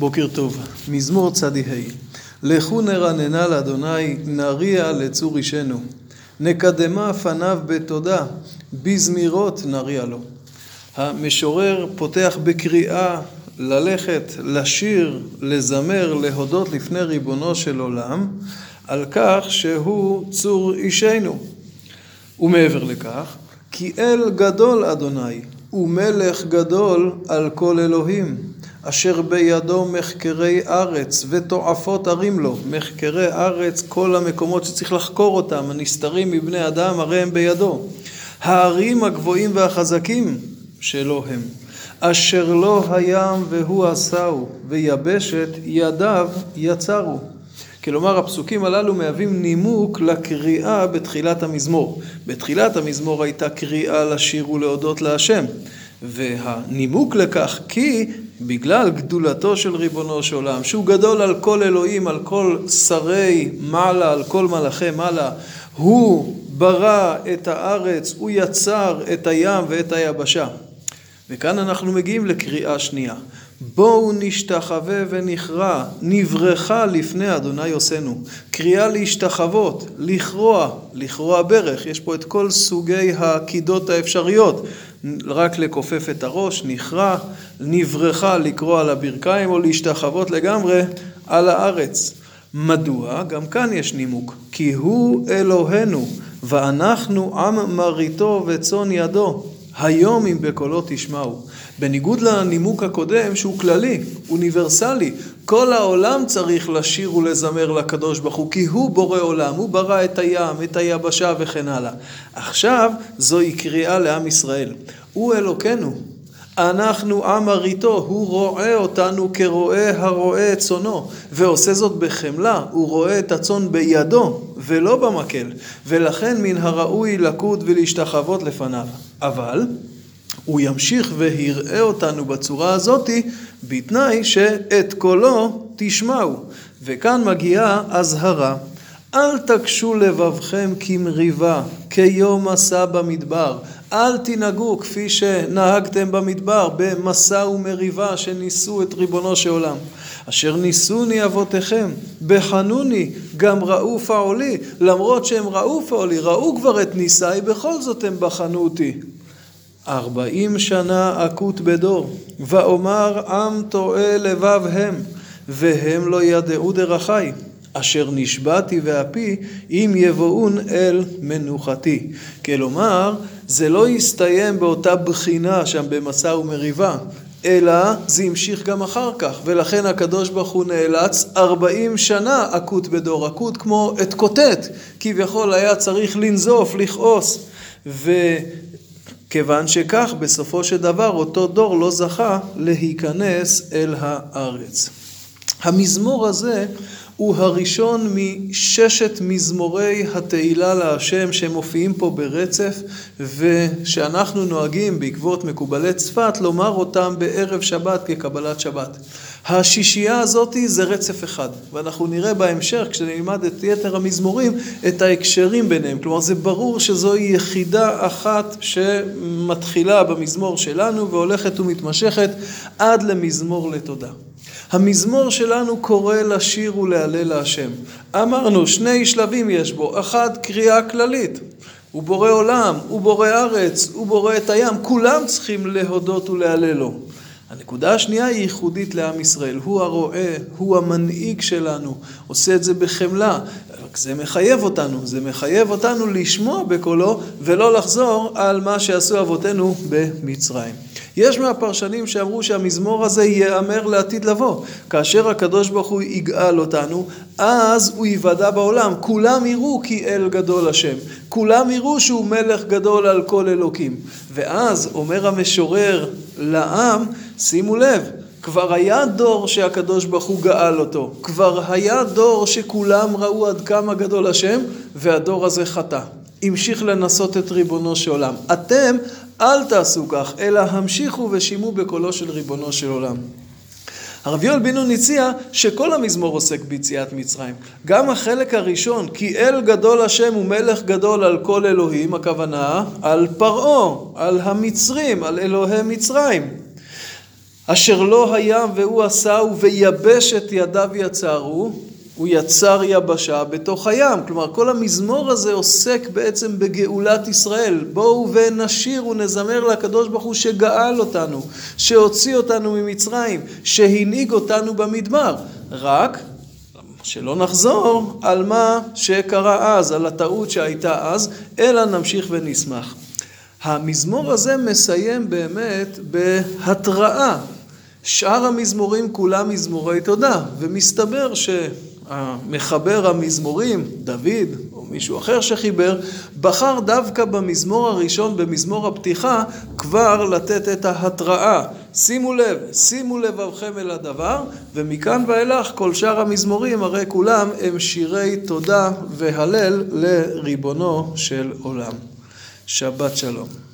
בוקר טוב, מזמור צ"ה לכו נרננה לאדוני, נריע לצור אישנו. נקדמה פניו בתודה, בזמירות נריע לו. המשורר פותח בקריאה ללכת, לשיר, לזמר, להודות לפני ריבונו של עולם, על כך שהוא צור אישנו. ומעבר לכך, כי אל גדול אדוני, ומלך גדול על כל אלוהים. אשר בידו מחקרי ארץ ותועפות ערים לו. מחקרי ארץ, כל המקומות שצריך לחקור אותם, הנסתרים מבני אדם, הרי הם בידו. הערים הגבוהים והחזקים שלו הם. אשר לו הים והוא עשהו, ויבשת ידיו יצרו. כלומר, הפסוקים הללו מהווים נימוק לקריאה בתחילת המזמור. בתחילת המזמור הייתה קריאה לשיר ולהודות להשם. והנימוק לכך כי בגלל גדולתו של ריבונו של עולם, שהוא גדול על כל אלוהים, על כל שרי מעלה, על כל מלאכי מעלה, הוא ברא את הארץ, הוא יצר את הים ואת היבשה. וכאן אנחנו מגיעים לקריאה שנייה. בואו נשתחווה ונכרע, נברכה לפני אדוני עושנו. קריאה להשתחוות, לכרוע, לכרוע ברך, יש פה את כל סוגי הקידות האפשריות. רק לכופף את הראש, נכרע, נברכה לקרוע על הברכיים או להשתחוות לגמרי על הארץ. מדוע? גם כאן יש נימוק. כי הוא אלוהינו, ואנחנו עם מריתו וצאן ידו. היום אם בקולו תשמעו. בניגוד לנימוק הקודם שהוא כללי, אוניברסלי, כל העולם צריך לשיר ולזמר לקדוש ברוך הוא, כי הוא בורא עולם, הוא ברא את הים, את היבשה וכן הלאה. עכשיו זוהי קריאה לעם ישראל. הוא אלוקינו, אנחנו עם הריתו, הוא רואה אותנו כרועה הרועה את צונו, ועושה זאת בחמלה, הוא רואה את הצאן בידו ולא במקל, ולכן מן הראוי לקוד ולהשתחוות לפניו. אבל הוא ימשיך ויראה אותנו בצורה הזאתי, בתנאי שאת קולו תשמעו. וכאן מגיעה אזהרה. אל תקשו לבבכם כמריבה, כיום מסע במדבר. אל תנהגו כפי שנהגתם במדבר, במסע ומריבה שניסו את ריבונו של עולם. אשר ניסוני אבותיכם, בחנוני, גם ראו פעולי. למרות שהם ראו פעולי, ראו כבר את ניסי, בכל זאת הם בחנו אותי. ארבעים שנה אקוט בדור, ואומר עם טועה לבב הם, והם לא ידעו דרכי. אשר נשבעתי ואפי, אם יבואון אל מנוחתי. כלומר, זה לא יסתיים באותה בחינה שם במשא ומריבה, אלא זה המשיך גם אחר כך, ולכן הקדוש ברוך הוא נאלץ ארבעים שנה אקוט בדור, אקוט כמו את קוטט, כביכול היה צריך לנזוף, לכעוס, וכיוון שכך בסופו של דבר אותו דור לא זכה להיכנס אל הארץ. המזמור הזה הוא הראשון מששת מזמורי התהילה להשם שמופיעים פה ברצף ושאנחנו נוהגים בעקבות מקובלי צפת לומר אותם בערב שבת כקבלת שבת. השישייה הזאתי זה רצף אחד ואנחנו נראה בהמשך כשנלמד את יתר המזמורים את ההקשרים ביניהם. כלומר זה ברור שזוהי יחידה אחת שמתחילה במזמור שלנו והולכת ומתמשכת עד למזמור לתודה. המזמור שלנו קורא לשיר ולהלל להשם. אמרנו, שני שלבים יש בו, אחד קריאה כללית. הוא בורא עולם, הוא בורא ארץ, הוא בורא את הים, כולם צריכים להודות ולהלל לו. הנקודה השנייה היא ייחודית לעם ישראל, הוא הרועה, הוא המנהיג שלנו, עושה את זה בחמלה, רק זה מחייב אותנו, זה מחייב אותנו לשמוע בקולו ולא לחזור על מה שעשו אבותינו במצרים. יש מהפרשנים שאמרו שהמזמור הזה ייאמר לעתיד לבוא. כאשר הקדוש ברוך הוא יגאל אותנו, אז הוא יוודע בעולם. כולם יראו כי אל גדול השם. כולם יראו שהוא מלך גדול על כל אלוקים. ואז אומר המשורר לעם, שימו לב, כבר היה דור שהקדוש ברוך הוא גאל אותו. כבר היה דור שכולם ראו עד כמה גדול השם, והדור הזה חטא. המשיך לנסות את ריבונו של עולם. אתם אל תעשו כך, אלא המשיכו ושימו בקולו של ריבונו של עולם. הרב יואל בן נון הציע שכל המזמור עוסק ביציאת מצרים. גם החלק הראשון, כי אל גדול השם ומלך גדול על כל אלוהים, הכוונה על פרעה, על המצרים, על אלוהי מצרים. אשר לא הים והוא עשהו ויבש את ידיו יצרו, הוא יצר יבשה בתוך הים. כלומר, כל המזמור הזה עוסק בעצם בגאולת ישראל. בואו ונשיר ונזמר לקדוש ברוך הוא שגאל אותנו, שהוציא אותנו ממצרים, שהנהיג אותנו במדבר. רק שלא נחזור על מה שקרה אז, על הטעות שהייתה אז, אלא נמשיך ונשמח. המזמור הזה מסיים באמת בהתראה. שאר המזמורים כולם מזמורי תודה, ומסתבר שהמחבר המזמורים, דוד או מישהו אחר שחיבר, בחר דווקא במזמור הראשון, במזמור הפתיחה, כבר לתת את ההתראה. שימו לב, שימו לבבכם אל הדבר, ומכאן ואילך כל שאר המזמורים, הרי כולם הם שירי תודה והלל לריבונו של עולם. שבת שלום.